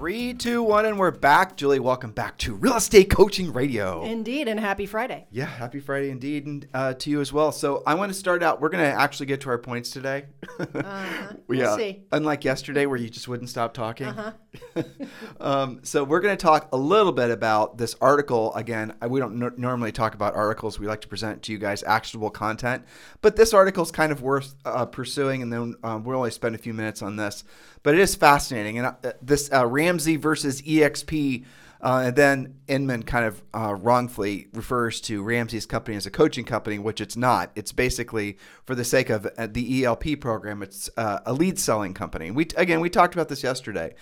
Three, two, one, and we're back. Julie, welcome back to Real Estate Coaching Radio. Indeed, and happy Friday. Yeah, happy Friday indeed, and uh, to you as well. So I want to start out. We're going to actually get to our points today. Uh-huh. We'll see. Unlike yesterday, where you just wouldn't stop talking. Uh-huh. um, so we're going to talk a little bit about this article. Again, we don't no- normally talk about articles. We like to present to you guys actionable content, but this article is kind of worth uh, pursuing, and then um, we'll only spend a few minutes on this. But it is fascinating, and uh, this uh, Ramsey versus EXP. Uh, and then Inman kind of uh, wrongfully refers to Ramsey's company as a coaching company, which it's not. It's basically for the sake of uh, the ELP program. It's uh, a lead selling company. We again we talked about this yesterday,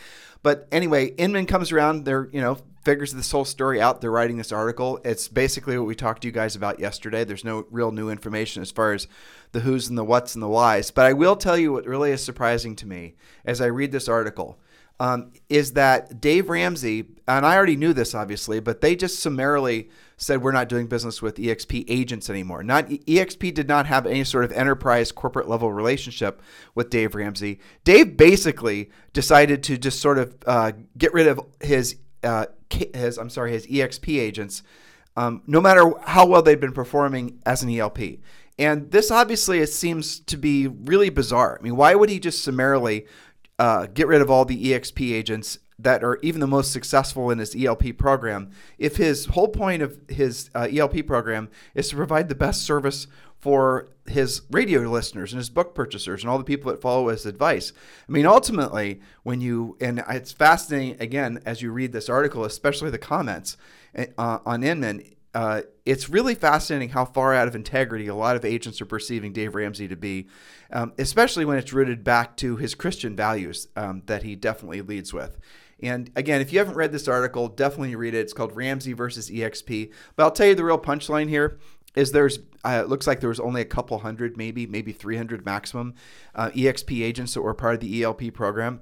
but anyway, Inman comes around. They're you know figures this whole story out. They're writing this article. It's basically what we talked to you guys about yesterday. There's no real new information as far as the who's and the what's and the whys. But I will tell you what really is surprising to me as I read this article um, is that Dave Ramsey, and I already knew this obviously, but they just summarily said we're not doing business with EXP agents anymore. Not EXP did not have any sort of enterprise corporate level relationship with Dave Ramsey. Dave basically decided to just sort of uh, get rid of his uh, his I'm sorry his EXP agents, um, no matter how well they've been performing as an ELP. And this obviously it seems to be really bizarre. I mean, why would he just summarily uh, get rid of all the EXP agents that are even the most successful in his ELP program if his whole point of his uh, ELP program is to provide the best service for his radio listeners and his book purchasers and all the people that follow his advice. I mean, ultimately, when you, and it's fascinating again as you read this article, especially the comments uh, on Inman, uh, it's really fascinating how far out of integrity a lot of agents are perceiving Dave Ramsey to be, um, especially when it's rooted back to his Christian values um, that he definitely leads with. And again, if you haven't read this article, definitely read it. It's called Ramsey versus EXP. But I'll tell you the real punchline here is there's uh, it looks like there was only a couple hundred, maybe maybe 300 maximum uh, EXP agents that were part of the ELP program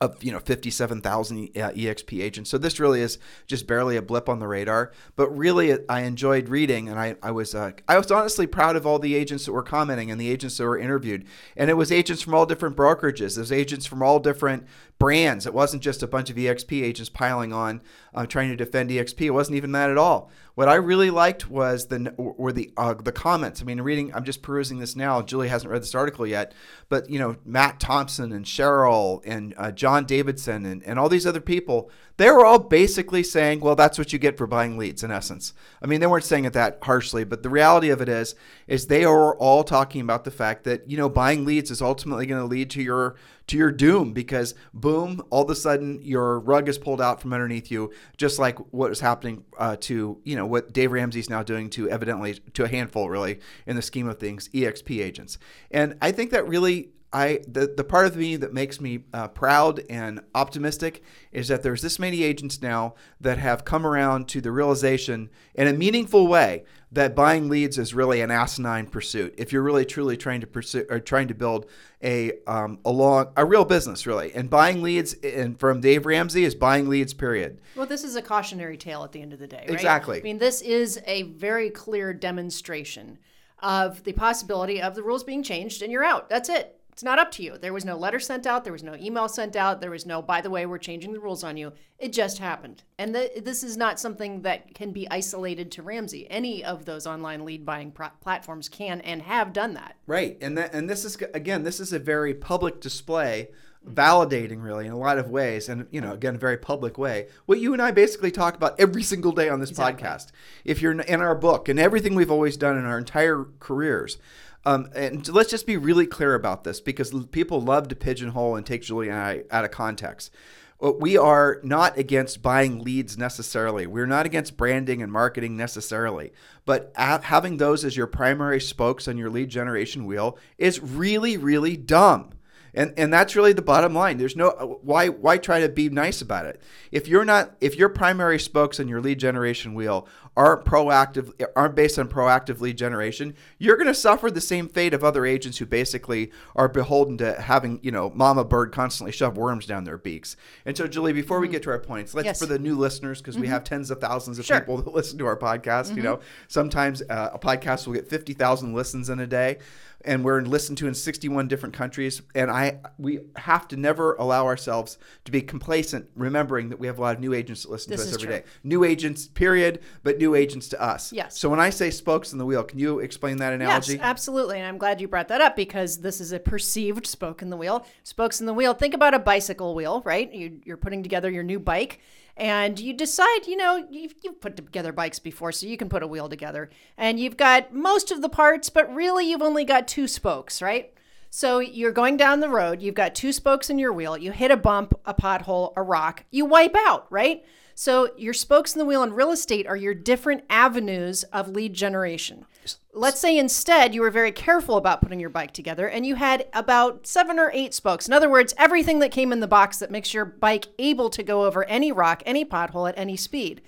of you know 57,000 uh, EXP agents. So this really is just barely a blip on the radar. But really, I enjoyed reading, and I, I was uh, I was honestly proud of all the agents that were commenting and the agents that were interviewed. And it was agents from all different brokerages. Was agents from all different brands. It wasn't just a bunch of EXP agents piling on, uh, trying to defend EXP. It wasn't even that at all. What I really liked was the were the uh, the comments. I mean, reading. I'm just perusing this now. Julie hasn't read this article yet, but you know, Matt Thompson and Cheryl and uh, John Davidson and, and all these other people. They were all basically saying, "Well, that's what you get for buying leads." In essence, I mean, they weren't saying it that harshly, but the reality of it is, is they are all talking about the fact that you know, buying leads is ultimately going to lead to your to your doom because boom, all of a sudden your rug is pulled out from underneath you, just like what is happening uh, to you know what Dave Ramsey's now doing to evidently to a handful really in the scheme of things EXP agents, and I think that really. I the, the part of me that makes me uh, proud and optimistic is that there's this many agents now that have come around to the realization in a meaningful way that buying leads is really an asinine pursuit. If you're really truly trying to pursue or trying to build a um, a long a real business really, and buying leads and from Dave Ramsey is buying leads. Period. Well, this is a cautionary tale at the end of the day, right? Exactly. I mean, this is a very clear demonstration of the possibility of the rules being changed and you're out. That's it. It's not up to you. There was no letter sent out. There was no email sent out. There was no, by the way, we're changing the rules on you. It just happened. And the, this is not something that can be isolated to Ramsey. Any of those online lead buying pro- platforms can and have done that. Right. And that and this is again, this is a very public display validating really in a lot of ways and you know again a very public way what you and i basically talk about every single day on this Exactly. podcast if you're in our book and everything we've always done in our entire careers um, and let's just be really clear about this because people love to pigeonhole and take julie and i out of context Uh, we are not against buying leads necessarily. We're not against branding and marketing necessarily. But having those as your primary spokes on your lead generation wheel is really, really dumb. And and that's really the bottom line. There's no why why try to be nice about it. If you're not if your primary spokes in your lead generation wheel aren't proactive aren't based on proactive lead generation, you're going to suffer the same fate of other agents who basically are beholden to having, you know, mama bird constantly shove worms down their beaks. And so Julie, before we mm-hmm. get to our points, let's Yes. for the new listeners because we mm-hmm. have tens of thousands of Sure. people that listen to our podcast, you mm-hmm. know, sometimes uh, a podcast will get 50,000 listens in a day and we're listened to in 61 different countries and I we have to never allow ourselves to be complacent remembering that we have a lot of new agents that listen This to us every day. true. New agents period, but new agents to us. Yes. So when I say spokes in the wheel, can you explain that analogy? Yes, absolutely. And I'm glad you brought that up because this is a perceived spoke in the wheel. Spokes in the wheel. Think about a bicycle wheel, right? You, you're putting together your new bike and you decide, you know, you've, you've put together bikes before, so you can put a wheel together. And you've got most of the parts, but really you've only got two spokes, right? So you're going down the road, you've got two spokes in your wheel, you hit a bump, a pothole, a rock, you wipe out, right? So your spokes in the wheel in real estate are your different avenues of lead generation. Let's say instead you were very careful about putting your bike together and you had about seven or eight spokes. In other words, everything that came in the box that makes your bike able to go over any rock, any pothole at any speed.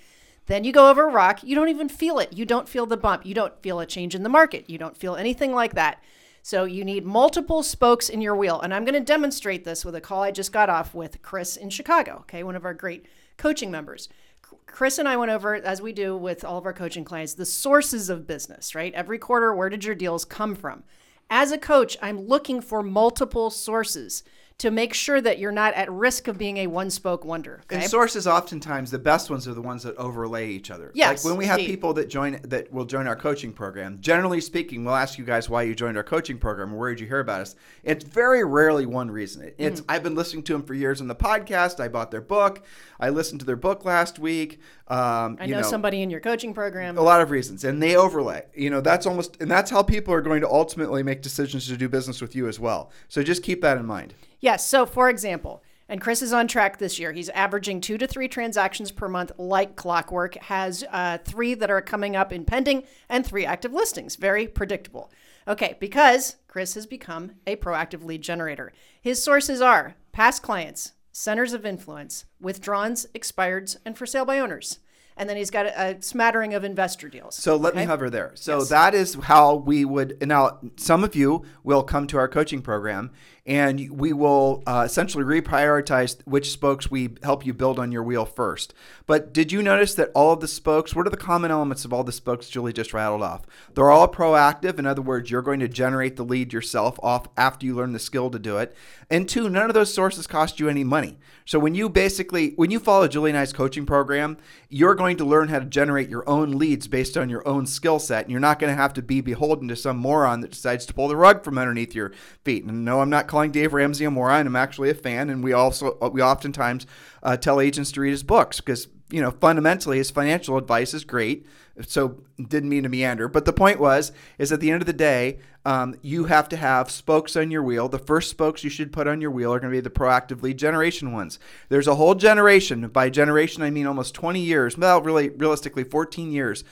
Then you go over a rock, you don't even feel it. You don't feel the bump. You don't feel a change in the market. You don't feel anything like that. So you need multiple spokes in your wheel. And I'm going to demonstrate this with a call I just got off with Chris in Chicago, okay, one of our great coaching members. Chris and I went over, as we do with all of our coaching clients, the sources of business, right? Every quarter, where did your deals come from? As a coach, I'm looking for multiple sources to make sure that you're not at risk of being a one spoke wonder. Okay. And sources, oftentimes, the best ones are the ones that overlay each other. Yes, like when we have indeed. people that join that will join our coaching program. Generally speaking, we'll ask you guys why you joined our coaching program or where did you hear about us. It's very rarely one reason. It's Mm-hmm. I've been listening to them for years on the podcast. I bought their book. I listened to their book last week. Um, I you know, somebody in your coaching program. a lot of reasons and they overlay you know that's almost and that's how people are going to ultimately make decisions to do business with you as well so just keep that in mind Yes. So, for example, and Chris is on track this year. He's averaging two to three transactions per month, like clockwork. Has uh, three that are coming up in pending and three active listings. Very predictable. Okay, because Chris has become a proactive lead generator. His sources are past clients, centers of influence, withdrawns, expireds, and for sale by owners. And then he's got a, a smattering of investor deals. So let me hover there. So Yes. that is how we would. Now, some of you will come to our coaching program, and we will uh, essentially reprioritize which spokes we help you build on your wheel first. But did you notice that all of the spokes? What are the common elements of all the spokes Julie just rattled off? They're all proactive. In other words, you're going to generate the lead yourself off after you learn the skill to do it. And two, none of those sources cost you any money. So when you basically when you follow Julie and I's coaching program, you're going to learn how to generate your own leads based on your own skill set, and you're not going to have to be beholden to some moron that decides to pull the rug from underneath your feet. And no, I'm not calling Dave Ramsey a moron. I'm actually a fan, and we also we oftentimes uh, tell agents to read his books because you know fundamentally his financial advice is great. So didn't mean to meander, but the point was is at the end of the day, um, you have to have spokes on your wheel. The first spokes you should put on your wheel are going to be the proactive lead generation ones. There's a whole generation. By generation, I mean almost 20 years. Well, really, realistically, 14 years.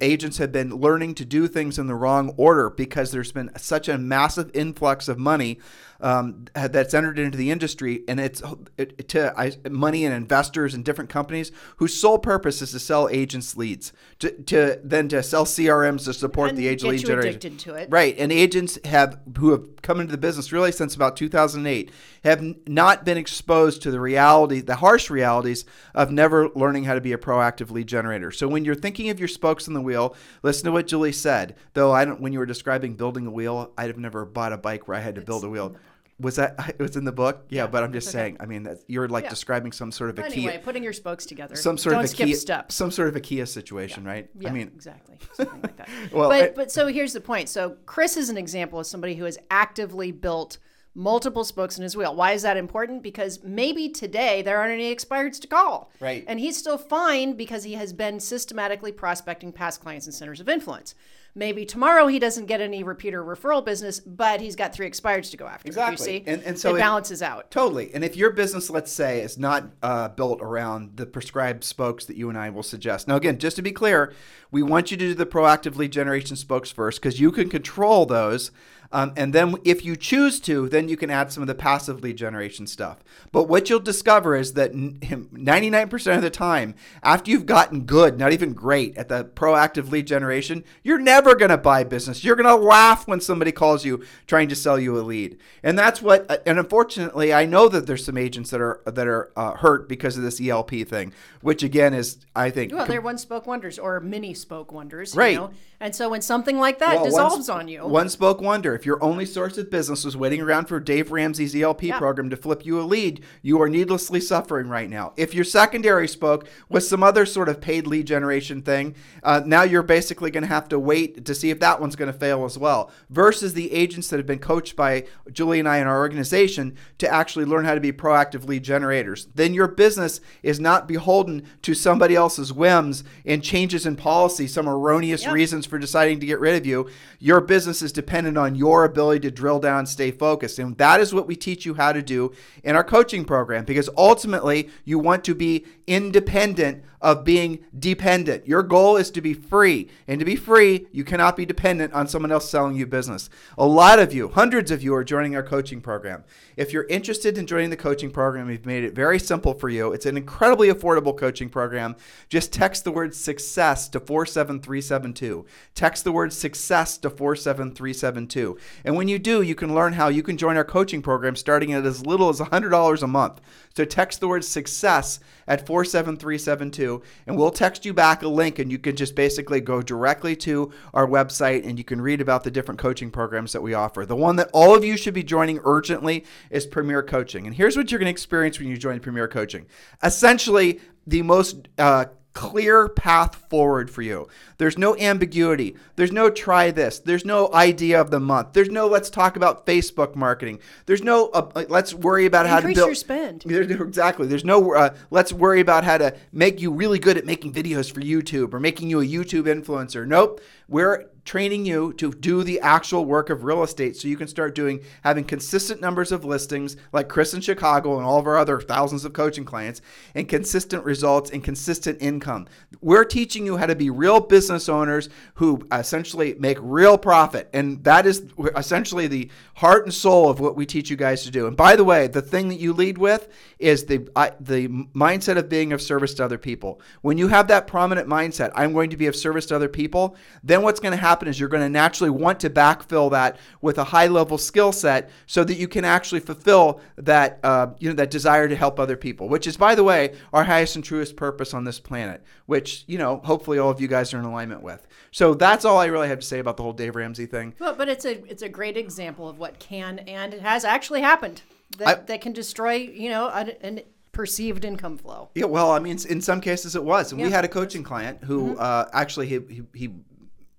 Agents have been learning to do things in the wrong order because there's been such a massive influx of money um, that's entered into the industry, and it's it, to I, money and investors and different companies whose sole purpose is to sell agents leads, to, to then to sell CRMs to support And the age lead generation. addicted to it. Right, and agents have who have come into the business really since about 2008 have not been exposed to the reality, the harsh realities of never learning how to be a proactive lead generator. So when you're thinking of your spokes in the wheel, listen to what Julie said. Though I don't, when you were describing building a wheel, I'd have never bought a bike where I had to build a wheel. Was that it was in the book? Yeah, but I'm just okay. saying. I mean, that's, you're like Yeah. describing some sort of a key, Anyway, putting your spokes together. some sort Don't of a skip key, steps. some sort of IKEA situation, right? Yeah, I mean, exactly, something like that. Well, but I- but so here's the point. So Chris is an example of somebody who has actively built multiple spokes in his wheel. Why is that important? Because maybe today there aren't any expireds to call, Right. And he's still fine because he has been systematically prospecting past clients and centers of influence. Maybe tomorrow he doesn't get any repeater referral business, but he's got three expireds to go after. Exactly. You see, And- and so it if- balances out. Totally. And if your business, let's say, is not uh, built around the prescribed spokes that you and I will suggest. Now, again, just to be clear, we want you to do the proactive lead generation spokes first because you can control those. Um, and then if you choose to, then you can add some of the passive lead generation stuff. But what you'll discover is that 99% of the time, after you've gotten good, not even great at the proactive lead generation, you're never going to buy business. You're going to laugh when somebody calls you trying to sell you a lead. And that's what, uh, and unfortunately, I know that there's some agents that are, that are uh, hurt because of this ELP thing, which again is, I think, Well, they're one spoke wonders or mini spoke wonders. Right. You know? And so when something like that Well, dissolves one, on you, One spoke wonder. If your only source of business was waiting around for Dave Ramsey's ELP Yeah. program to flip you a lead, you are needlessly suffering right now. If your secondary spoke was some other sort of paid lead generation thing, uh, now you're basically going to have to wait to see if that one's going to fail as well. Versus the agents that have been coached by Julie and I in our organization to actually learn how to be proactive lead generators. Then your business is not beholden to somebody else's whims and changes in policy, some erroneous Yep. reasons for deciding to get rid of you. Your business is dependent on your ability to drill down, stay focused. And that is what we teach you how to do in our coaching program because ultimately you want to be independent of being dependent. Your goal is to be free. And to be free, you cannot be dependent on someone else selling you business. A lot of you, hundreds of you, are joining our coaching program. If you're interested in joining the coaching program, we've made it very simple for you. It's an incredibly affordable coaching program. Just text the word success to 47372. Text the word success to 47372. And when you do, you can learn how you can join our coaching program starting at as little as $100 a month. So text the word success at 47372 and we'll text you back a link and you can just basically go directly to our website and you can read about the different coaching programs that we offer. The one that all of you should be joining urgently is Premier Coaching. And here's what you're going to experience when you join Premier Coaching. Essentially, the most uh, clear path forward for you. There's no ambiguity. There's no try this. There's no idea of the month. There's no let's talk about Facebook marketing. There's no uh, let's worry about how to Increase build your spend. There's- exactly. There's no uh, let's worry about how to make you really good at making videos for YouTube or making you a YouTube influencer. Nope. We're training you to do the actual work of real estate so you can start doing having consistent numbers of listings like Chris in Chicago and all of our other thousands of coaching clients and consistent results and consistent income. We're teaching you how to be real business owners who essentially make real profit and that is essentially the heart and soul of what we teach you guys to do. And by the way, the thing that you lead with is the I, the mindset of being of service to other people. When you have that prominent mindset, I'm going to be of service to other people, then what's going to happen is you're going to naturally want to backfill that with a high level skill set so that you can actually fulfill that uh, you know that desire to help other people, which is by the way our highest and truest purpose on this planet, which you know hopefully all of you guys are in alignment with. So that's all I really have to say about the whole Dave Ramsey thing. But, but it's a it's a great example of what can and it has actually happened that, I- that can destroy you know an, an perceived income flow. Yeah, well, I mean, in some cases it was, and we had a coaching client who uh, actually he, he he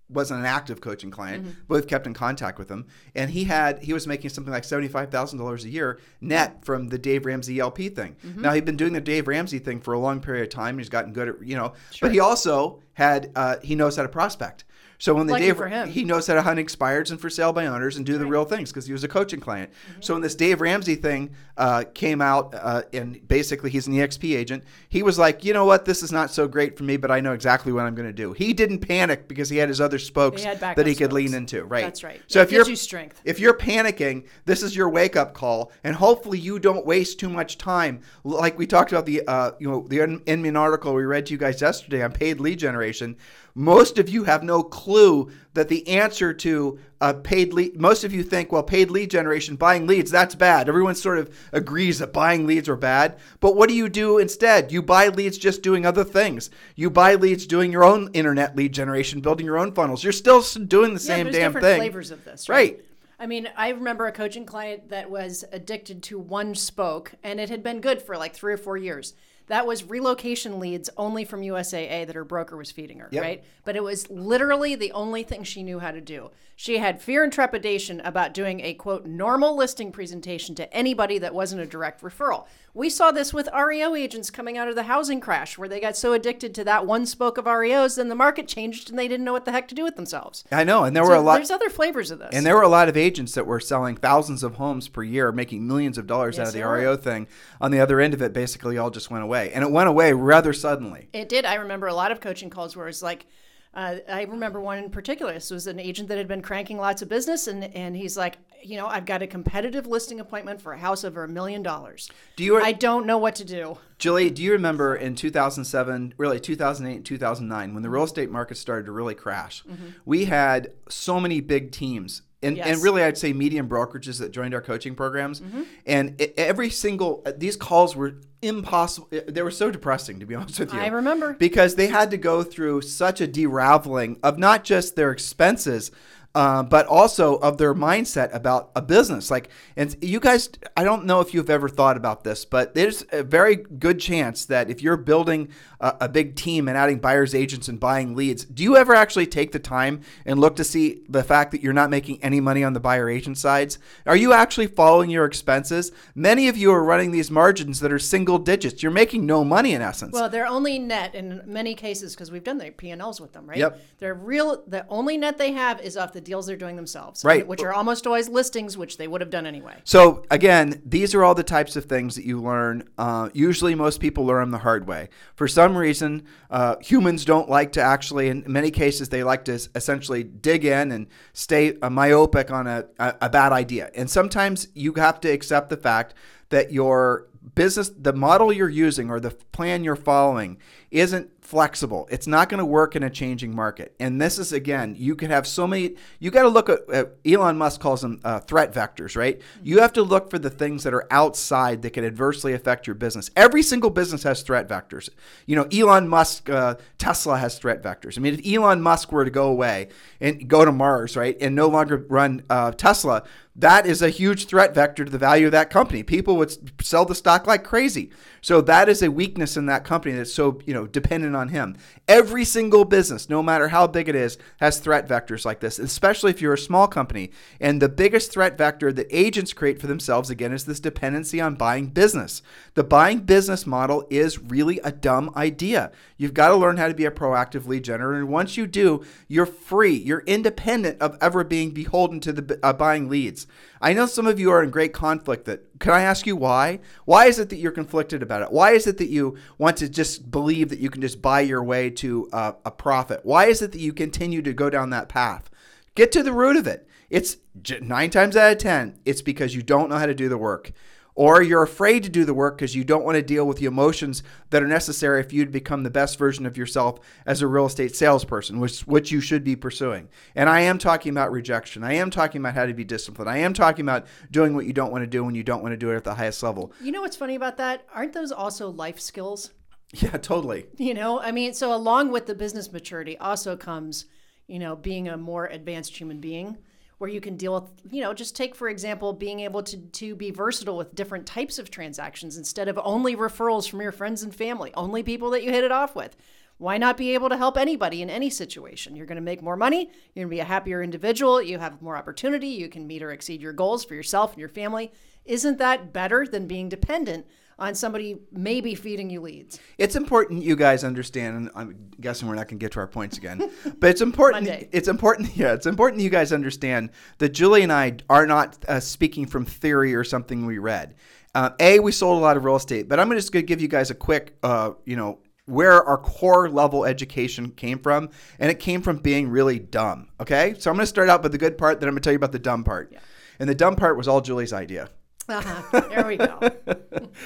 wasn't an active coaching client, but we've kept in contact with him, and he had he was making something like seventy five thousand dollars a year net from the Dave Ramsey ELP thing. Now he'd been doing the Dave Ramsey thing for a long period of time. And he's gotten good at you know, but he also had uh, he knows how to prospect. So when the Lucky Dave for him. he knows how to hunt expireds and for sale by owners and do the real things because he was a coaching client. So when this Dave Ramsey thing uh, came out uh, and basically he's an EXP agent, he was like, you know what, this is not so great for me, but I know exactly what I'm going to do. He didn't panic because he had his other spokes He that he could spokes. lean into. Right. That's right. So if you're you strength. if you're panicking, this is your wake up call, and hopefully you don't waste too much time. Like we talked about the uh, you know the In- Inman article we read to you guys yesterday on paid lead generation. Most of you have no clue that the answer to uh, paid lead. Most of you think, well, paid lead generation, buying leads, that's bad. Everyone sort of agrees that buying leads are bad. But what do you do instead? You buy leads just doing other things. You buy leads doing your own internet lead generation, building your own funnels. You're still doing the Yeah, same there's damn different thing. flavors of this, Right. right? I mean, I remember a coaching client that was addicted to one spoke, and it had been good for like three or four years. That was relocation leads only from USAA that her broker was feeding her, Yep. right? But it was literally the only thing she knew how to do. She had fear and trepidation about doing a quote normal listing presentation to anybody that wasn't a direct referral. We saw this with REO agents coming out of the housing crash where they got so addicted to that one spoke of REOs, then the market changed and they didn't know what the heck to do with themselves. I know, and there were a lot. There's other flavors of this. And there were a lot of agents that were selling thousands of homes per year, making millions of dollars out of the. REO thing. On the other end of it, basically all just went away. And it went away rather suddenly. It did. I remember a lot of coaching calls where it's like, Uh, I remember one in particular. This was an agent that had been cranking lots of business, and, and he's like, you know, I've got a competitive listing appointment for a house over a million dollars. Do you, I don't know what to do. Julie, do you remember in 2007, really 2008 and 2009, when the real estate market started to really crash? We had so many big teams. And, and really, I'd say medium brokerages that joined our coaching programs. And it, every single, these calls were impossible. Eh, they were so depressing, to be honest with you. I remember. Because they had to go through such a deraveling of not just their expenses, uh, but also of their mindset about a business. Like, and you guys, I don't know if you've ever thought about this, but there's a very good chance that if you're building a, a big team and adding buyers agents and buying leads, do you ever actually take the time and look to see the fact that you're not making any money on the buyer agent sides? Are you actually following your expenses? Many of you are running these margins that are single digits. You're making no money in essence. Well, they're only net in many cases because we've done the P and Ls with them, right? Yep. They're real. The only net they have is off the deals they're doing themselves, Right. Which are almost always listings, which they would have done anyway. So again, these are all the types of things that you learn. Uh, usually, most people learn them the hard way. For some reason, uh, humans don't like to actually. In many cases, they like to essentially dig in and stay uh, myopic on a, a, a bad idea. And sometimes you have to accept the fact that your business, the model you're using or the plan you're following, isn't flexible. It's not going to work in a changing market. And this is again, you could have so many. You got to look at uh, Elon Musk calls them uh, threat vectors, right? You have to look for the things that are outside that can adversely affect your business. Every single business has threat vectors. You know, Elon Musk, uh, Tesla has threat vectors. I mean, if Elon Musk were to go away and go to Mars, right, and no longer run uh, Tesla, that is a huge threat vector to the value of that company. People would sell the stock like crazy. So that is a weakness in that company that's so, you know, dependent on him. Every single business, no matter how big it is, has threat vectors like this, especially if you're a small company. And the biggest threat vector that agents create for themselves again is this dependency on buying business. The buying business model is really a dumb idea. You've got to learn how to be a proactive lead generator. And once you do, you're free. You're independent of ever being beholden to the uh, buying leads. I know some of you are in great conflict that can I ask you why? Why is it that you're conflicted about it? Why is it that you want to just believe that you can just buy your way to uh, a profit? Why is it that you continue to go down that path? Get to the root of it. It's nine times out of 10, it's because you don't know how to do the work. Or you're afraid to do the work because you don't want to deal with the emotions that are necessary if you to become the best version of yourself as a real estate salesperson, which which you should be pursuing. And I am talking about rejection. I am talking about how to be disciplined. I am talking about doing what you don't want to do when you don't want to do it at the highest level. You know what's funny about that? Aren't those also life skills? Yeah, totally. You know, I mean, so along with the business maturity also comes, you know, being a more advanced human being where you can deal with, you know, just take, for example, being able to, to be versatile with different types of transactions instead of only referrals from your friends and family, only people that you hit it off with. Why not be able to help anybody in any situation? You're going to make more money. You're going to be a happier individual. You have more opportunity. You can meet or exceed your goals for yourself and your family. Isn't that better than being dependent on somebody maybe feeding you leads? It's important you guys understand, and I'm guessing we're not going to get to our points again, but it's important. Monday. it's important. Yeah, it's important you guys understand that Julie and I are not uh, speaking from theory or something we read. Uh, a, we sold a lot of real estate, but I'm just going to just give you guys a quick, uh, you know, where our core level education came from, and it came from being really dumb. Okay, so I'm going to start out with the good part, then I'm going to tell you about the dumb part. And the dumb part was all Julie's idea. Uh-huh. There we go.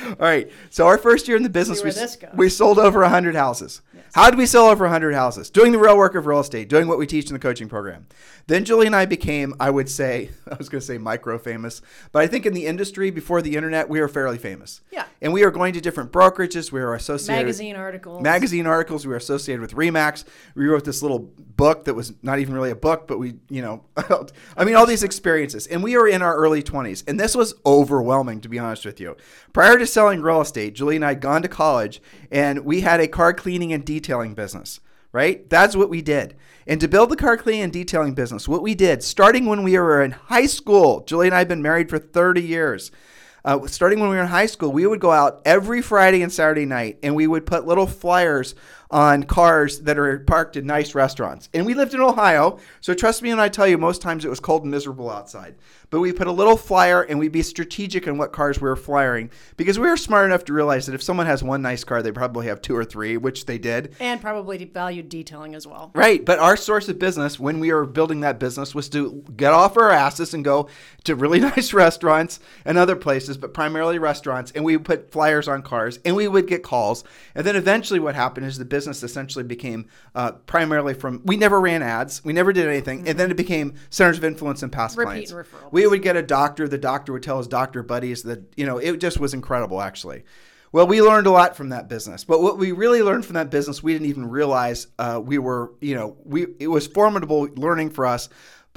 All right. So our first year in the business, we, where this goes. we sold over 100 houses. How did we sell over 100 houses? Doing the real work of real estate, doing what we teach in the coaching program. Then Julie and I became, I would say, I was going to say micro famous, but I think in the industry before the internet, we were fairly famous. Yeah. And we were going to different brokerages. We were associated Magazine articles. magazine articles. We were associated with Remax. We wrote this little book that was not even really a book, but we, you know, I mean, all these experiences. And we were in our early 20s. And this was overwhelming, to be honest with you. Prior to selling real estate, Julie and I had gone to college and we had a car cleaning and detailing business, right? That's what we did. And to build the car cleaning and detailing business, what we did, starting when we were in high school, Julie and I have been married for 30 years. Uh, starting when we were in high school, we would go out every Friday and Saturday night and we would put little flyers on cars that are parked in nice restaurants. And we lived in Ohio, so trust me when I tell you, most times it was cold and miserable outside. But we put a little flyer and we'd be strategic on what cars we were flyering because we were smart enough to realize that if someone has one nice car, they probably have two or three, which they did. And probably valued detailing as well. Right. But our source of business when we were building that business was to get off our asses and go to really nice restaurants and other places, but primarily restaurants. And we put flyers on cars and we would get calls. And then eventually what happened is the business essentially became uh, primarily from, we never ran ads, we never did anything. And then it became centers of influence and past Repeat clients. referrals. We would get a doctor, the doctor would tell his doctor buddies that, you know, it just was incredible actually. Well, we learned a lot from that business, but what we really learned from that business, we didn't even realize uh, we were, you know, we it was formidable learning for us.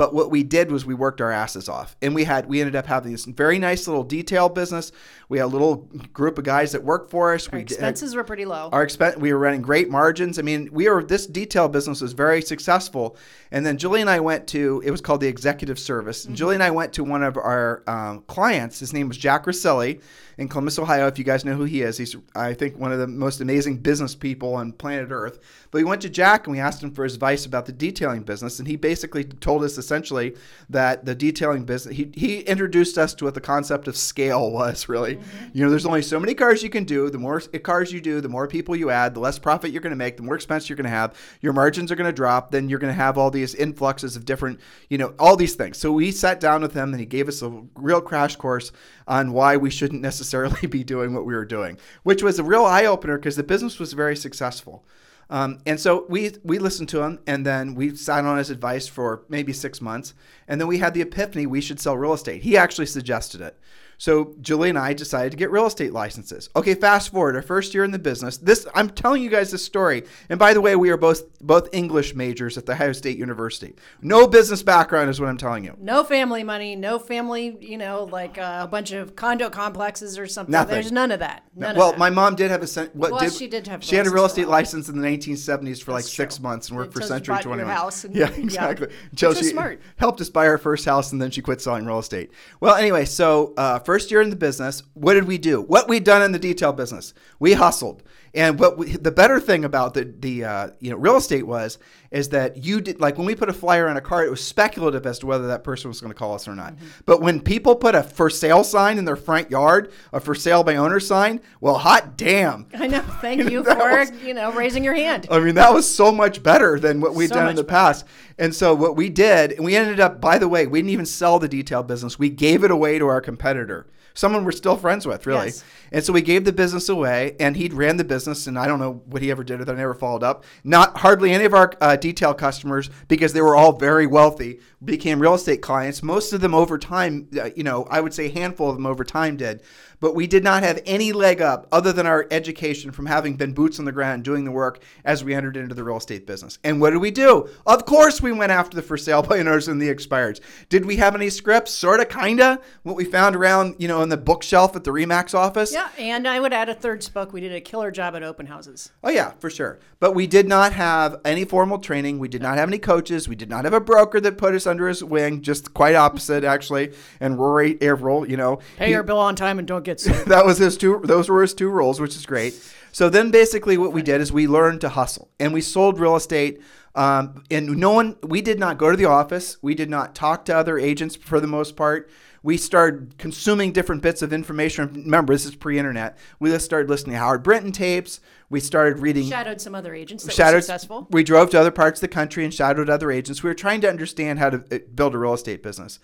But what we did was we worked our asses off, and we had we ended up having this very nice little detail business. We had a little group of guys that worked for us. Our we expenses were pretty low. our expense we were running great margins. I mean we were this detail business was very successful. And then julie and i went to it was called the executive service. And julie and i went to one of our um, clients. His name was jack Rosselli in columbus ohio if you guys know who he is. He's i think one of the most amazing business people on planet earth. But we went to jack and we asked him for his advice about the detailing business. And he basically told us essentially that the detailing business he, he introduced us to what the concept of scale was really. Mm-hmm. You know there's only so many cars you can do. The more cars you do the more people you add the less profit you're going to make the more expense you're going to have. Your margins are going to drop then you're going to have all these influxes of different you know all these things. So we sat down with him and he gave us a real crash course on why we shouldn't necessarily be doing what we were doing which was a real eye-opener because the business was very successful um, and so we we listened to him, and then we sat on his advice for maybe six months, and then we had the epiphany we should sell real estate. He actually suggested it. So Julie and I decided to get real estate licenses. Okay, fast forward our first year in the business. This I'm telling you guys this story. And by the way, we are both both English majors at the Ohio State University. No business background is what I'm telling you. no family money, no family, you know, like uh, a bunch of condo complexes or something. Nothing. There's none of that. None well, of that. my mom did have a what Well, did, she did have she had a real estate license in the 1970s for like six true. months and worked for Century 21. house and- yeah, yeah. exactly. Until was she smart. helped us buy our first house and then she quit selling real estate. Well, anyway, so uh, first year in the business, what did we do? What we'd done in the detail business, we hustled. And what we, the better thing about the the uh, you know real estate was is that you did like when we put a flyer on a car, it was speculative as to whether that person was going to call us or not. But when people put a for sale sign in their front yard, a for sale by owner sign, well, hot damn, I know. Thank you for was- you know raising your hand. I mean, that was so much better than what we'd So done in the better. past. And so what we did, and we ended up, by the way, we didn't even sell the detail business. We gave it away to our competitor, someone we're still friends with, really. Yes. And so we gave the business away, and he ran the business, and I don't know what he ever did with it. I never followed up. Not hardly any of our uh, detail customers, because they were all very wealthy, became real estate clients. Most of them over time, uh, you know, I would say a handful of them over time did. But we did not have any leg up other than our education from having been boots on the ground doing the work as we entered into the real estate business. And what did we do? Of course, we went after the for sale by owners and the expireds. Did we have any scripts? Sorta, kinda. What we found around, you know, in the bookshelf at the Remax office. Yeah, and I would add a third spoke. We did a killer job at open houses. Oh yeah, for sure. But we did not have any formal training. We did not have any coaches. We did not have a broker that put us under his wing. Just quite opposite, actually. And Rory Averill, you know, Pay he- your bill on time and don't get that was his two. Those were his two rules, which is great. So then, basically, what we did is we learned to hustle, and we sold real estate. Um, and no one, we did not go to the office. We did not talk to other agents for the most part. We started consuming different bits of information. Remember, this is pre-internet. We just started listening to Howard Brinton tapes. We started reading Shadowed some other agents that were shadowed- successful. We drove to other parts of the country and shadowed other agents. We were trying to understand how to uh, build a real estate business.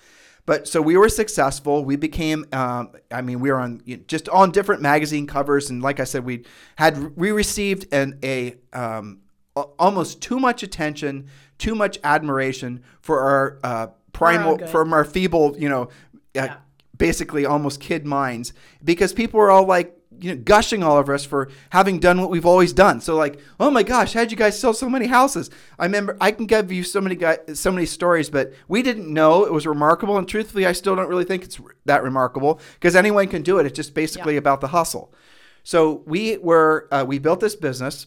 But so we were successful. We became, um, I mean, we were on you know, just on different magazine covers, and like I said, we had we received an a um, almost too much attention, too much admiration for our uh, primal, from our feeble, you know, uh, Yeah. basically almost kid minds, because people were all like, you know, gushing all over us for having done what we've always done. So like, oh my gosh, how'd you guys sell so many houses? I remember I can give you so many guys, so many stories, but we didn't know it was remarkable. And truthfully, I still don't really think it's that remarkable because anyone can do it. It's just basically Yeah. about the hustle. So we were, uh, we built this business.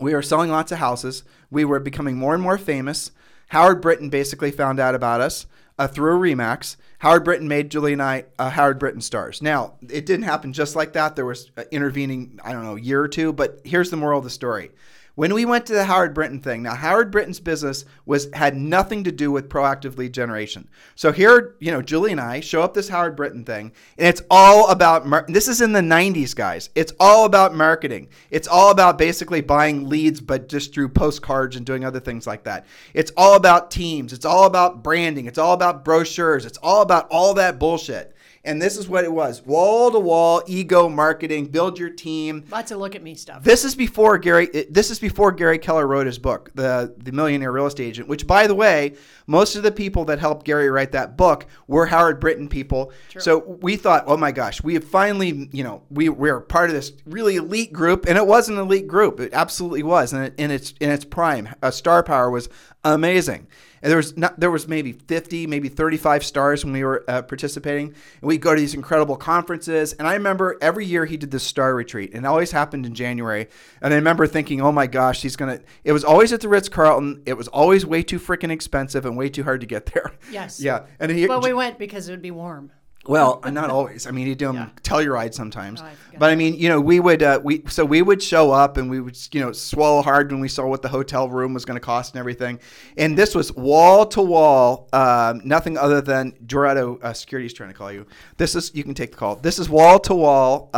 We were selling lots of houses. We were becoming more and more famous. Howard Brinton basically found out about us uh, through a Remax. Howard Brinton made Julie and I uh, Howard Brinton stars. Now, it didn't happen just like that. There was uh, intervening, I don't know, year or two. But here's the moral of the story. When we went to the Howard Brinton thing, now Howard Brinton's business was had nothing to do with proactive lead generation. So here, you know, Julie and I show up this Howard Brinton thing, and it's all about. Mar- this is in the '90s, guys. It's all about marketing. It's all about basically buying leads, but just through postcards and doing other things like that. It's all about teams. It's all about branding. It's all about brochures. It's all about all that bullshit. And this is what it was wall to wall ego marketing, build your team. Lots of look at me stuff. This is before Gary. This is before Gary Keller wrote his book, the the Millionaire Real Estate Agent. Which, by the way, most of the people that helped Gary write that book were Howard Brinton people. True. So we thought, oh my gosh, we have finally, you know, we we're part of this really elite group, and it was an elite group. It absolutely was, and it, in its in its prime, uh, Star Power was amazing. And there was not, there was maybe 50, maybe 35 stars when we were uh, participating. And we'd go to these incredible conferences. And I remember every year he did this star retreat, and it always happened in January. And I remember thinking, oh my gosh, he's gonna. It was always at the Ritz Carlton. It was always way too freaking expensive and way too hard to get there. Yes. yeah. And he, Well, we went because it would be warm. Well, not always. I mean, he'd do them Yeah. Telluride sometimes. Oh, I but I mean, you know, we would uh, we so we would show up and we would you know swallow hard when we saw what the hotel room was going to cost and everything. And this was wall to wall, um, nothing other than Dorado uh, Security's trying to call you. This is you can take the call. This is wall to wall.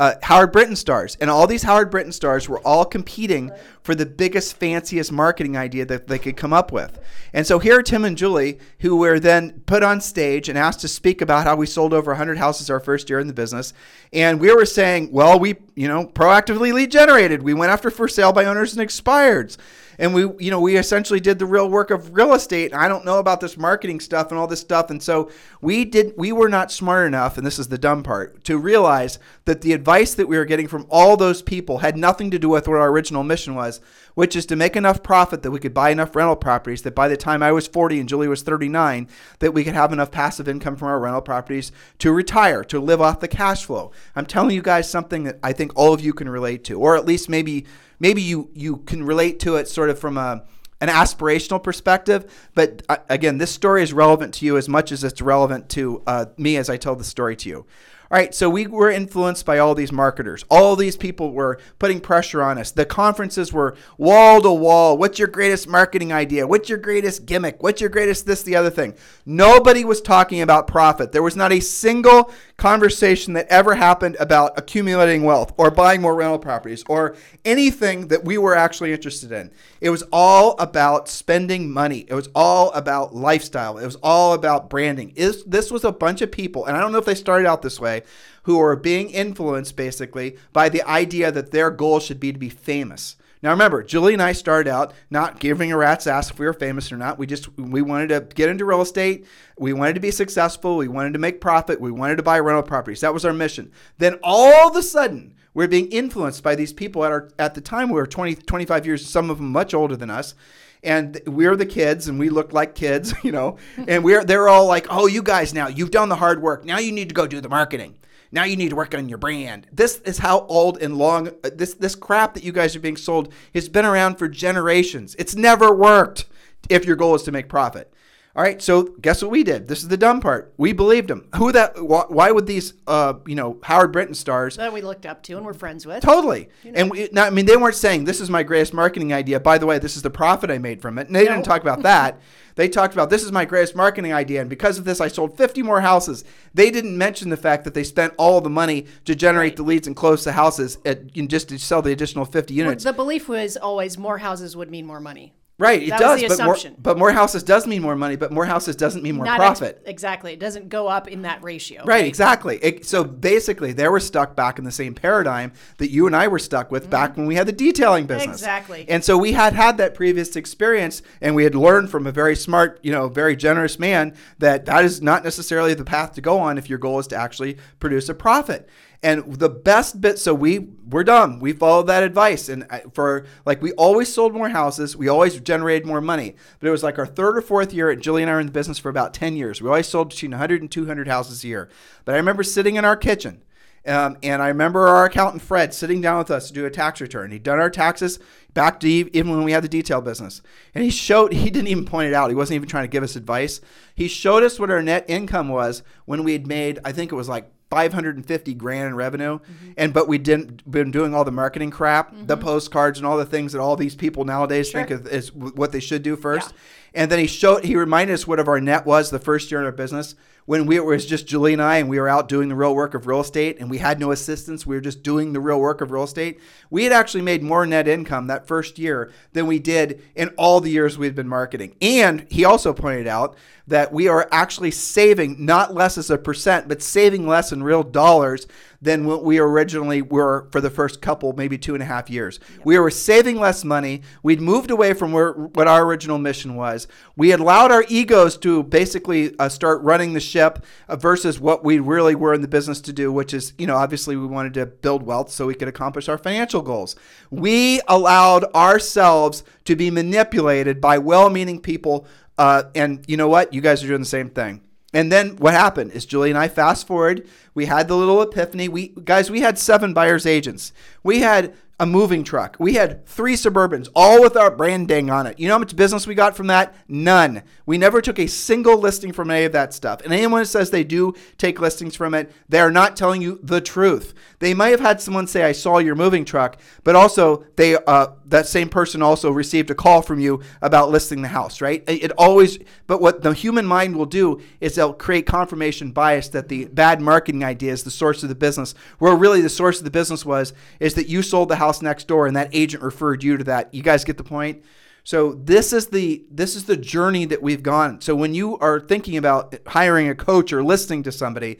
Uh, Howard Brinton stars, and all these Howard Brinton stars were all competing for the biggest, fanciest marketing idea that they could come up with. And so here are Tim and Julie, who were then put on stage and asked to speak about how we sold over 100 houses our first year in the business. And we were saying, well, we, you know, proactively lead generated. We went after for sale by owners and expireds and we you know we essentially did the real work of real estate. I don't know about this marketing stuff and all this stuff. And so we did we were not smart enough and this is the dumb part to realize that the advice that we were getting from all those people had nothing to do with what our original mission was which is to make enough profit that we could buy enough rental properties that by the time i was 40 and julie was 39 that we could have enough passive income from our rental properties to retire to live off the cash flow. I'm telling you guys something that i think all of you can relate to or at least maybe maybe you you can relate to it sort of from a an aspirational perspective. But uh, again, this story is relevant to you as much as it's relevant to uh, me as I tell the story to you. All right, so we were influenced by all these marketers. All these people were putting pressure on us. The conferences were wall to wall. What's your greatest marketing idea? What's your greatest gimmick? What's your greatest this, the other thing? Nobody was talking about profit. There was not a single conversation that ever happened about accumulating wealth or buying more rental properties or anything that we were actually interested in. It was all about spending money. It was all about lifestyle. It was all about branding. Is this was a bunch of people, and I don't know if they started out this way, who are being influenced basically by the idea that their goal should be to be famous. Now remember, Julie and I started out not giving a rat's ass if we were famous or not. We just we wanted to get into real estate. We wanted to be successful. We wanted to make profit. We wanted to buy rental properties. That was our mission. Then all of a sudden, we're being influenced by these people at our at the time we were 20 25 years some of them much older than us and we're the kids and we look like kids you know? And we're they're all like oh you guys now you've done the hard work. Now you need to go do the marketing. Now you need to work on your brand. This is how old and long uh, this this crap that you guys are being sold has been around for generations. It's never worked if your goal is to make profit all right, so guess what we did? This is the dumb part. We believed him. Who that? Wh- why would these, uh, you know, Howard Brinton stars That we looked up to and we're friends with. Totally. And we, not, I mean, they weren't saying this is my greatest marketing idea. By the way, this is the profit I made from it. And they didn't talk about that. they talked about this is my greatest marketing idea, and because of this, I sold 50 more houses. They didn't mention the fact that they spent all the money to generate the leads and close the houses at, you know, just to sell the additional 50 units. The belief was always more houses would mean more money. Right. It that does, was the but more, assumption. but more houses does mean more money, but more houses doesn't mean more Not ex- profit. exactly. It doesn't go up in that ratio. Right, exactly. It, so basically, they were stuck back in the same paradigm that you and I were stuck with back when we had the detailing business. Mm-hmm. Exactly. And so we had had that previous experience, and we had learned from a very smart, you know, very generous man that that is not necessarily the path to go on if your goal is to actually produce a profit. And the best bit, so we we're dumb. We followed that advice, and for like we always sold more houses, we always generated more money. But it was like our third or fourth year. And Julie and I were in the business for about ten years. We always sold between 100 and 200 houses a year. But I remember sitting in our kitchen Um, and I remember our accountant Fred sitting down with us to do a tax return. He'd done our taxes back to even when we had the detail business, and he showed. He didn't even point it out. He wasn't even trying to give us advice. He showed us what our net income was when we had made. I think it was like 550 grand in revenue mm-hmm. and but we didn't been doing all the marketing crap mm-hmm. the postcards and all the things that all these people nowadays sure. think is what they should do first yeah. and then he showed he reminded us what of our net was the first year in our business when we it was just Julie and I and we were out doing the real work of real estate and we had no assistance we were just doing the real work of real estate we had actually made more net income that first year than we did in all the years we had been marketing and he also pointed out that we are actually saving not less as a percent, but saving less in real dollars than what we originally were for the first couple, maybe two and a half years. Yep. We were saving less money. We'd moved away from where, what our original mission was. We had allowed our egos to basically uh, start running the ship uh, versus what we really were in the business to do, which is, you know, obviously we wanted to build wealth so we could accomplish our financial goals. We allowed ourselves to be manipulated by well meaning people uh, and you know what? You guys are doing the same thing. And then what happened is Julie and I fast forward. We had the little epiphany. We guys, we had seven buyers agents. We had a moving truck. We had three Suburbans, all with our branding on it. You know how much business we got from that? None. We never took a single listing from any of that stuff. And anyone who says they do take listings from it, they are not telling you the truth. They might have had someone say, "I saw your moving truck," but also they uh, that same person also received a call from you about listing the house. Right? It always. But what the human mind will do is they'll create confirmation bias that the bad marketing idea is the source of the business, where really the source of the business was is that you sold the house house next door and that agent referred you to that. You guys get the point? So this is the this is the journey that we've gone. So when you are thinking about hiring a coach or listening to somebody,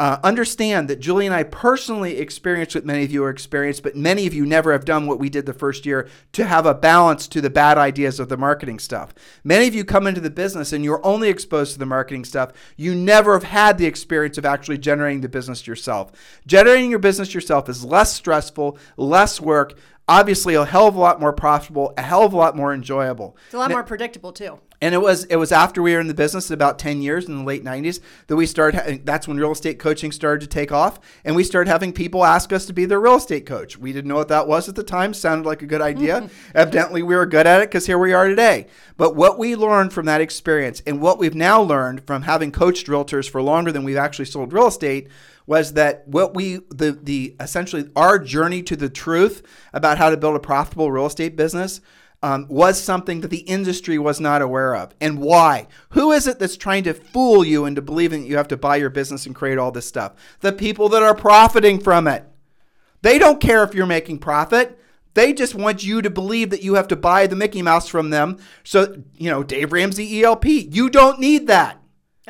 uh, understand that Julie and I personally experienced what many of you are experienced, but many of you never have done what we did the first year to have a balance to the bad ideas of the marketing stuff. Many of you come into the business and you're only exposed to the marketing stuff. You never have had the experience of actually generating the business yourself. Generating your business yourself is less stressful, less work, obviously a hell of a lot more profitable, a hell of a lot more enjoyable. It's a lot more predictable too. And it was it was after we were in the business about 10 years in the late 90s that we started that's when real estate coaching started to take off and we started having people ask us to be their real estate coach. We didn't know what that was at the time, sounded like a good idea. Evidently we were good at it cuz here we are today. But what we learned from that experience and what we've now learned from having coached realtors for longer than we've actually sold real estate was that what we the the essentially our journey to the truth about how to build a profitable real estate business um, was something that the industry was not aware of. And why? Who is it that's trying to fool you into believing that you have to buy your business and create all this stuff? The people that are profiting from it. They don't care if you're making profit. They just want you to believe that you have to buy the Mickey Mouse from them. So, you know, Dave Ramsey ELP, you don't need that.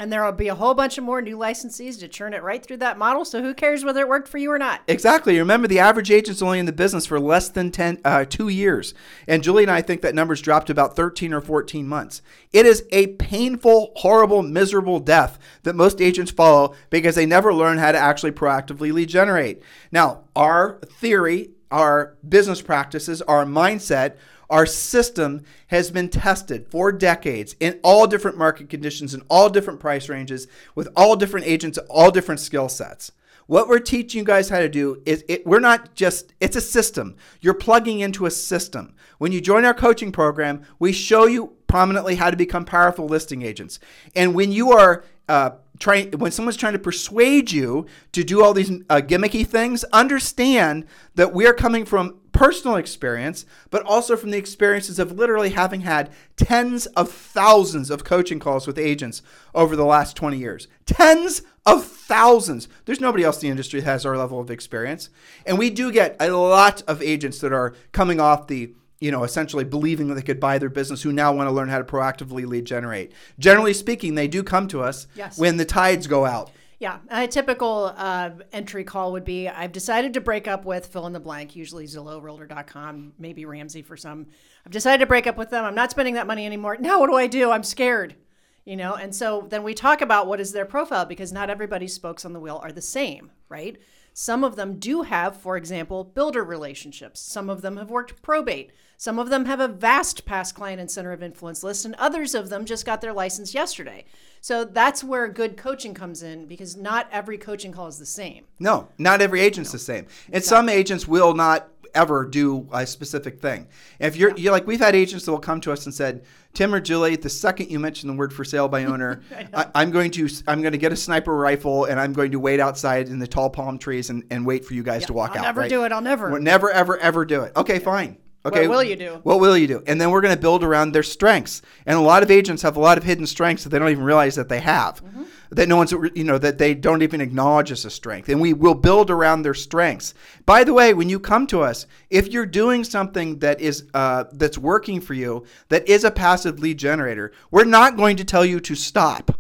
And there will be a whole bunch of more new licensees to churn it right through that model. So who cares whether it worked for you or not? Exactly. Remember, the average agent's only in the business for less than 10, uh, two years. And Julie and I think that number's dropped to about 13 or 14 months. It is a painful, horrible, miserable death that most agents follow because they never learn how to actually proactively lead generate. Now, our theory, our business practices, our mindset our system has been tested for decades in all different market conditions, in all different price ranges, with all different agents, all different skill sets. What we're teaching you guys how to do is it, we're not just, it's a system. You're plugging into a system. When you join our coaching program, we show you prominently how to become powerful listing agents. And when you are uh, when someone's trying to persuade you to do all these uh, gimmicky things, understand that we're coming from personal experience, but also from the experiences of literally having had tens of thousands of coaching calls with agents over the last 20 years. Tens of thousands. There's nobody else in the industry that has our level of experience. And we do get a lot of agents that are coming off the you know, essentially believing that they could buy their business who now want to learn how to proactively lead generate. Generally speaking, they do come to us yes. when the tides go out. Yeah, a typical uh, entry call would be I've decided to break up with fill in the blank, usually Zillow, Realtor.com, maybe Ramsey for some. I've decided to break up with them. I'm not spending that money anymore. Now, what do I do? I'm scared. You know, and so then we talk about what is their profile because not everybody's spokes on the wheel are the same, right? Some of them do have, for example, builder relationships. Some of them have worked probate. Some of them have a vast past client and center of influence list, and others of them just got their license yesterday. So that's where good coaching comes in because not every coaching call is the same. No, not every agent's the same. And some agents will not ever do a specific thing. If you're, you're like, we've had agents that will come to us and said, Tim or Julie, the second you mention the word for sale by owner, I, am going to I'm going to get a sniper rifle and I'm going to wait outside in the tall palm trees and, and wait for you guys to walk out. I'll out. never right? do it. I'll never. We'll never, ever, ever do it. Okay, fine. Okay. What will you do? What will you do? And then we're going to build around their strengths. And a lot of agents have a lot of hidden strengths that they don't even realize that they have. Mm-hmm. That no one's, you know, that they don't even acknowledge as a strength. And we will build around their strengths. By the way, when you come to us, if you're doing something that is uh, that's working for you, that is a passive lead generator, we're not going to tell you to stop.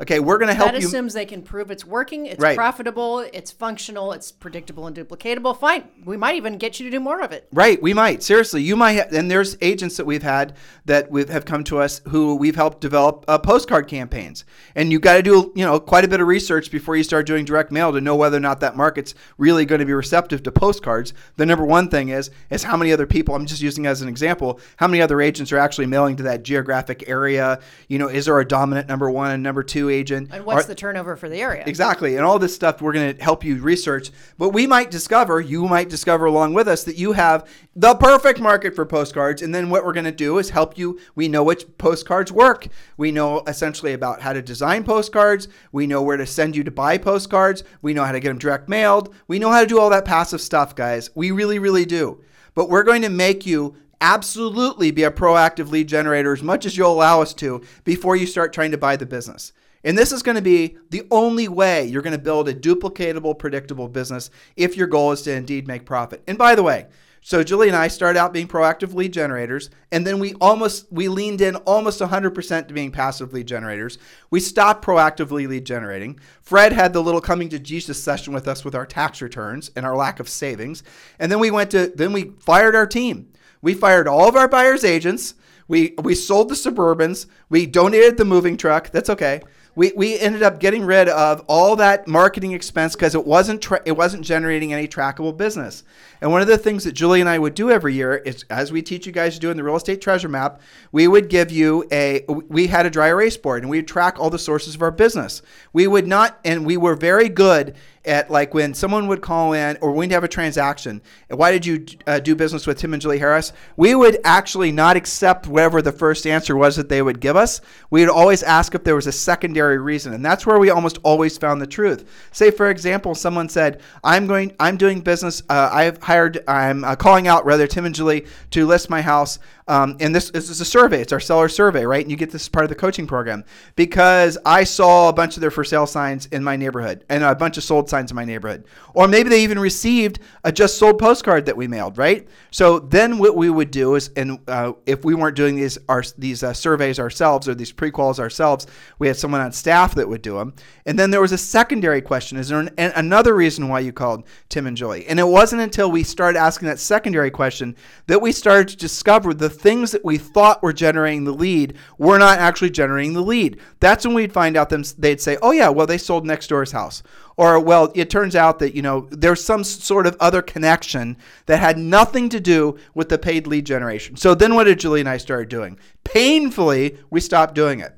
Okay, we're going to help that you. assumes they can prove it's working, it's Right. profitable, it's functional, it's predictable and duplicatable. Fine. We might even get you to do more of it. Right, we might. Seriously, you might. Ha- and there's agents that we've had that we have come to us who we've helped develop uh, postcard campaigns. And you've got to do, you know, quite a bit of research before you start doing direct mail to know whether or not that market's really going to be receptive to postcards. The number one thing is is how many other people. I'm just using as an example. How many other agents are actually mailing to that geographic area? You know, is there a dominant number one and number two agent? And what's Are- the turnover for the area? Exactly. And all this stuff we're going to help you research. But we might discover, you might discover along with us, that you have the perfect market for postcards. And then what we're going to do is help you. We know which postcards work. We know essentially about how to design postcards. We know where to send you to buy postcards. We know how to get them direct mailed. We know how to do all that passive stuff, guys. We really, really do. But we're going to make you absolutely be a proactive lead generator as much as you'll allow us to before you start trying to buy the business. And this is going to be the only way you're going to build a duplicatable, predictable business if your goal is to indeed make profit. And by the way, so Julie and I started out being proactive lead generators, and then we almost we leaned in almost 100% to being passive lead generators. We stopped proactively lead generating. Fred had the little coming to Jesus session with us with our tax returns and our lack of savings, and then we went to then we fired our team. We fired all of our buyers agents. We we sold the Suburbans. We donated the moving truck. That's okay. We, we ended up getting rid of all that marketing expense because it wasn't tra- it wasn't generating any trackable business. And one of the things that Julie and I would do every year is, as we teach you guys to do in the real estate treasure map, we would give you a we had a dry erase board and we would track all the sources of our business. We would not, and we were very good at like when someone would call in or we'd have a transaction. Why did you uh, do business with Tim and Julie Harris? We would actually not accept whatever the first answer was that they would give us. We would always ask if there was a secondary reason, and that's where we almost always found the truth. Say, for example, someone said, "I'm going, I'm doing business. Uh, I've hired, I'm uh, calling out rather Tim and Julie to list my house." Um, and this, this is a survey. It's our seller survey, right? And you get this as part of the coaching program because I saw a bunch of their for sale signs in my neighborhood and a bunch of sold signs in my neighborhood. Or maybe they even received a just sold postcard that we mailed, right? So then what we would do is, and uh, if we weren't doing these our, these uh, surveys ourselves or these pre-quals ourselves, we had someone on staff that would do them. And then there was a secondary question: Is there an, another reason why you called Tim and Julie? And it wasn't until we started asking that secondary question that we started to discover the things that we thought were generating the lead were not actually generating the lead. That's when we'd find out them they'd say, "Oh yeah, well they sold next door's house." Or well, it turns out that, you know, there's some sort of other connection that had nothing to do with the paid lead generation. So then what did Julie and I start doing? Painfully, we stopped doing it.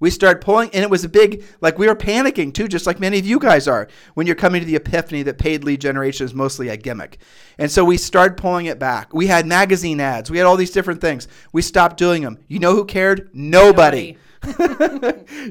We started pulling, and it was a big, like we were panicking too, just like many of you guys are when you're coming to the epiphany that paid lead generation is mostly a gimmick. And so we started pulling it back. We had magazine ads, we had all these different things. We stopped doing them. You know who cared? Nobody.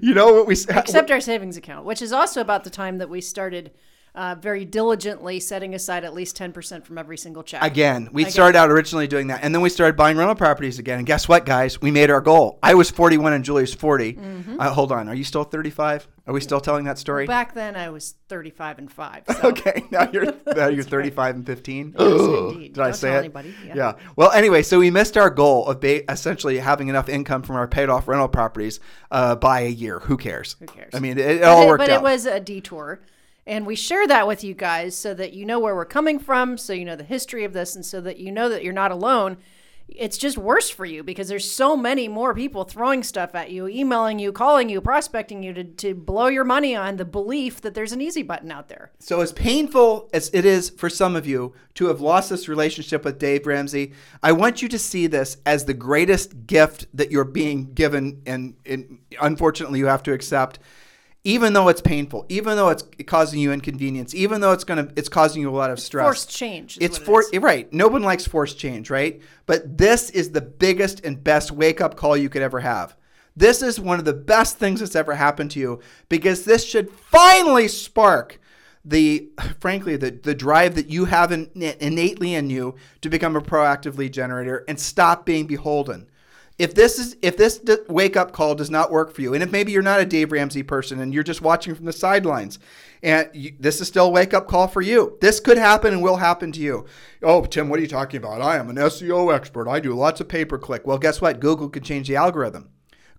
you know what we Except our savings account, which is also about the time that we started uh, very diligently setting aside at least 10% from every single check. Again, we started out originally doing that, and then we started buying rental properties again. And guess what, guys? We made our goal. I was 41 and Julie's 40. Uh, hold on, are you still 35? Are we still telling that story? Back then, I was 35 and 5. So. Okay, now you're now you're 35 and 15. indeed. Did I Don't say tell it? anybody. Yeah. Yeah. Well, anyway, so we missed our goal of ba- essentially having enough income from our paid off rental properties uh, by a year. Who cares? Who cares? I mean, it, it But all it- worked but out. But it was a detour. And we share that with you guys so that you know where we're coming from, so you know the history of this, and so that you know that you're not alone it's just worse for you because there's so many more people throwing stuff at you, emailing you, calling you, prospecting you to, to blow your money on the belief that there's an easy button out there. So, as painful as it is for some of you to have lost this relationship with Dave Ramsey, I want you to see this as the greatest gift that you're being given, and, and unfortunately, you have to accept even though it's painful, even though it's causing you inconvenience, even though it's gonna it's causing you a lot of stress. Forced change. it's for for eh, right. No one likes forced change, right? But this is the biggest and best wake up call you could ever have. This is one of the best things that's ever happened to you because this should finally spark the frankly the, the drive that you have in, innately in you to become a proactive lead generator and stop being beholden if this is if this wake up call does not work for you, and if maybe you're not a Dave Ramsey person and you're just watching from the sidelines, and you, this is still a wake up call for you, this could happen and will happen to you. Oh, Tim, what are you talking about? I am an SEO expert. I do lots of pay per click. Well, guess what? Google could change the algorithm.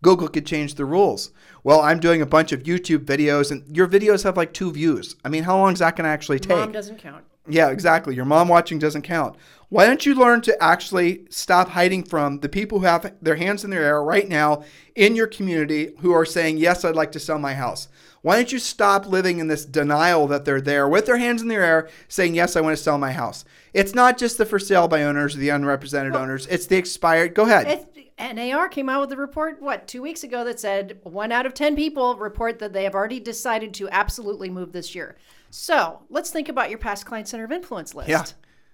Google could change the rules. Well, I'm doing a bunch of YouTube videos, and your videos have like two views. I mean, how long is that going to actually take? Mom doesn't count. Yeah, exactly. Your mom watching doesn't count. Why don't you learn to actually stop hiding from the people who have their hands in their air right now in your community who are saying, Yes, I'd like to sell my house? Why don't you stop living in this denial that they're there with their hands in their air saying, Yes, I want to sell my house? It's not just the for sale by owners or the unrepresented well, owners, it's the expired. Go ahead. NAR came out with a report, what, two weeks ago that said one out of 10 people report that they have already decided to absolutely move this year. So let's think about your past client center of influence list. Yeah.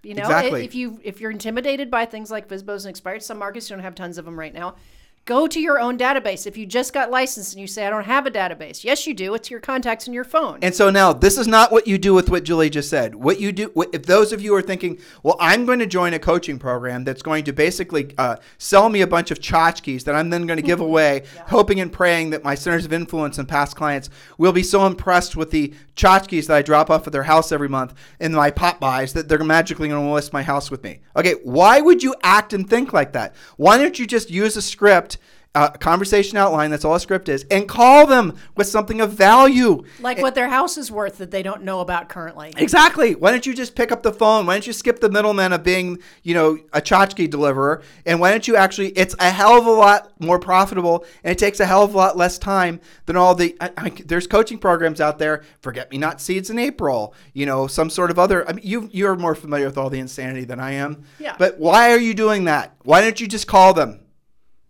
You know, exactly. if you if you're intimidated by things like FSBOs and expired, some markets don't have tons of them right now. Go to your own database. If you just got licensed and you say, I don't have a database, yes, you do. It's your contacts in your phone. And so now, this is not what you do with what Julie just said. What you do, if those of you are thinking, well, I'm going to join a coaching program that's going to basically uh, sell me a bunch of tchotchkes that I'm then going to give away, yeah. hoping and praying that my centers of influence and past clients will be so impressed with the tchotchkes that I drop off at their house every month and my pop-bys that they're magically going to list my house with me. Okay, why would you act and think like that? Why don't you just use a script? Uh, conversation outline. That's all a script is, and call them with something of value, like what their house is worth that they don't know about currently. Exactly. Why don't you just pick up the phone? Why don't you skip the middleman of being, you know, a tchotchke deliverer, and why don't you actually? It's a hell of a lot more profitable, and it takes a hell of a lot less time than all the. I, I, there's coaching programs out there. Forget me not seeds in April. You know, some sort of other. I mean, you you're more familiar with all the insanity than I am. Yeah. But why are you doing that? Why don't you just call them?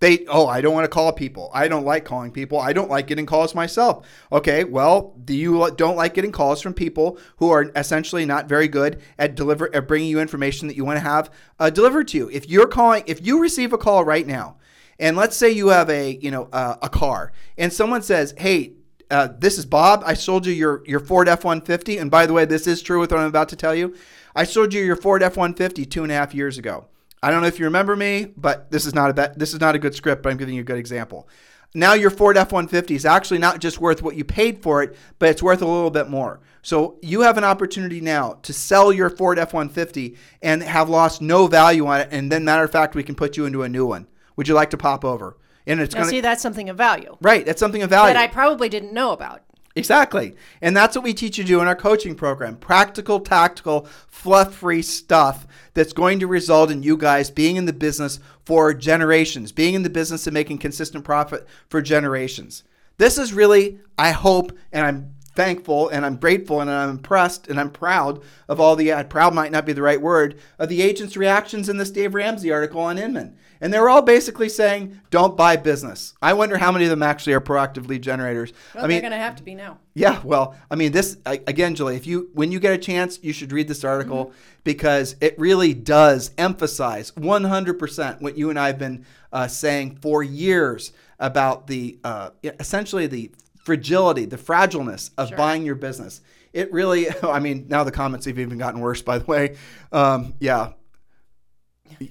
They, oh, I don't want to call people. I don't like calling people. I don't like getting calls myself. Okay, well, do you don't like getting calls from people who are essentially not very good at deliver at bringing you information that you want to have uh, delivered to you? If you're calling, if you receive a call right now, and let's say you have a you know uh, a car, and someone says, hey. Uh, this is Bob. I sold you your, your Ford F 150. And by the way, this is true with what I'm about to tell you. I sold you your Ford F 150 two and a half years ago. I don't know if you remember me, but this is not a bet. This is not a good script, but I'm giving you a good example. Now your Ford F-150 is actually not just worth what you paid for it, but it's worth a little bit more. So you have an opportunity now to sell your Ford F-150 and have lost no value on it, and then matter of fact, we can put you into a new one. Would you like to pop over? And it's going to see that's something of value, right? That's something of value that I probably didn't know about. Exactly. And that's what we teach you to do in our coaching program practical, tactical, fluff free stuff that's going to result in you guys being in the business for generations, being in the business and making consistent profit for generations. This is really, I hope, and I'm thankful and I'm grateful and I'm impressed and I'm proud of all the, uh, proud might not be the right word, of the agents' reactions in this Dave Ramsey article on Inman. And they were all basically saying, don't buy business. I wonder how many of them actually are proactive lead generators. Well, I mean, they're going to have to be now. Yeah, well, I mean, this again, Julie. If you when you get a chance, you should read this article mm-hmm. because it really does emphasize 100% what you and I have been uh, saying for years about the uh, essentially the fragility, the fragileness of sure. buying your business. It really, I mean, now the comments have even gotten worse. By the way, um, yeah,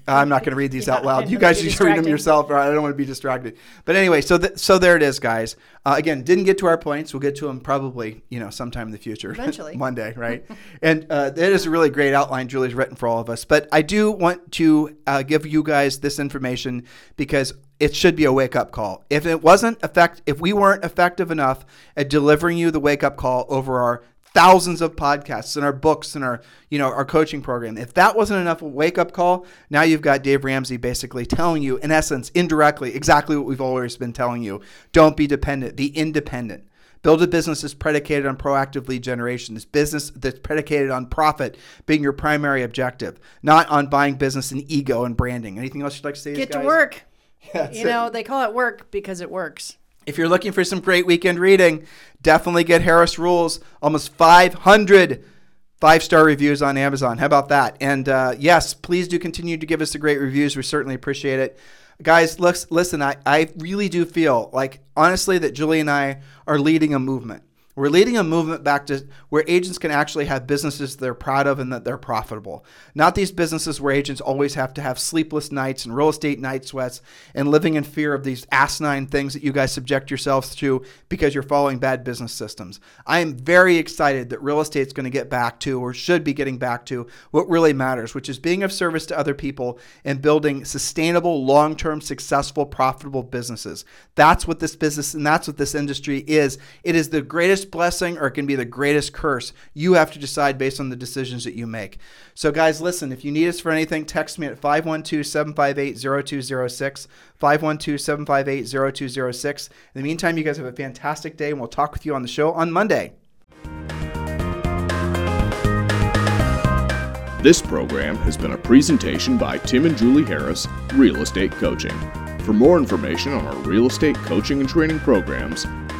I'm not going to read these yeah, out loud. You guys should read them yourself. Right? I don't want to be distracted. But anyway, so th- so there it is, guys. Uh, again, didn't get to our points. We'll get to them probably, you know, sometime in the future. Eventually, Monday, right? and uh, it is a really great outline Julie's written for all of us. But I do want to uh, give you guys this information because it should be a wake up call. If it wasn't effect, if we weren't effective enough at delivering you the wake up call over our thousands of podcasts and our books and our you know our coaching program if that wasn't enough wake up call now you've got dave ramsey basically telling you in essence indirectly exactly what we've always been telling you don't be dependent be independent build a business that's predicated on proactive lead generation this business that's predicated on profit being your primary objective not on buying business and ego and branding anything else you'd like to say Get to guys? work. Yeah, You it. know, they call it work because it works. If you're looking for some great weekend reading, definitely get Harris Rules. Almost 500 five star reviews on Amazon. How about that? And uh, yes, please do continue to give us the great reviews. We certainly appreciate it. Guys, listen, I, I really do feel like, honestly, that Julie and I are leading a movement. We're leading a movement back to where agents can actually have businesses they're proud of and that they're profitable. Not these businesses where agents always have to have sleepless nights and real estate night sweats and living in fear of these asinine things that you guys subject yourselves to because you're following bad business systems. I am very excited that real estate is going to get back to or should be getting back to what really matters, which is being of service to other people and building sustainable, long-term, successful, profitable businesses. That's what this business and that's what this industry is. It is the greatest blessing or it can be the greatest curse. You have to decide based on the decisions that you make. So, guys, listen, if you need us for anything, text me at 512 758 0206. 512 758 0206. In the meantime, you guys have a fantastic day, and we'll talk with you on the show on Monday. This program has been a presentation by Tim and Julie Harris, Real Estate Coaching. For more information on our real estate coaching and training programs,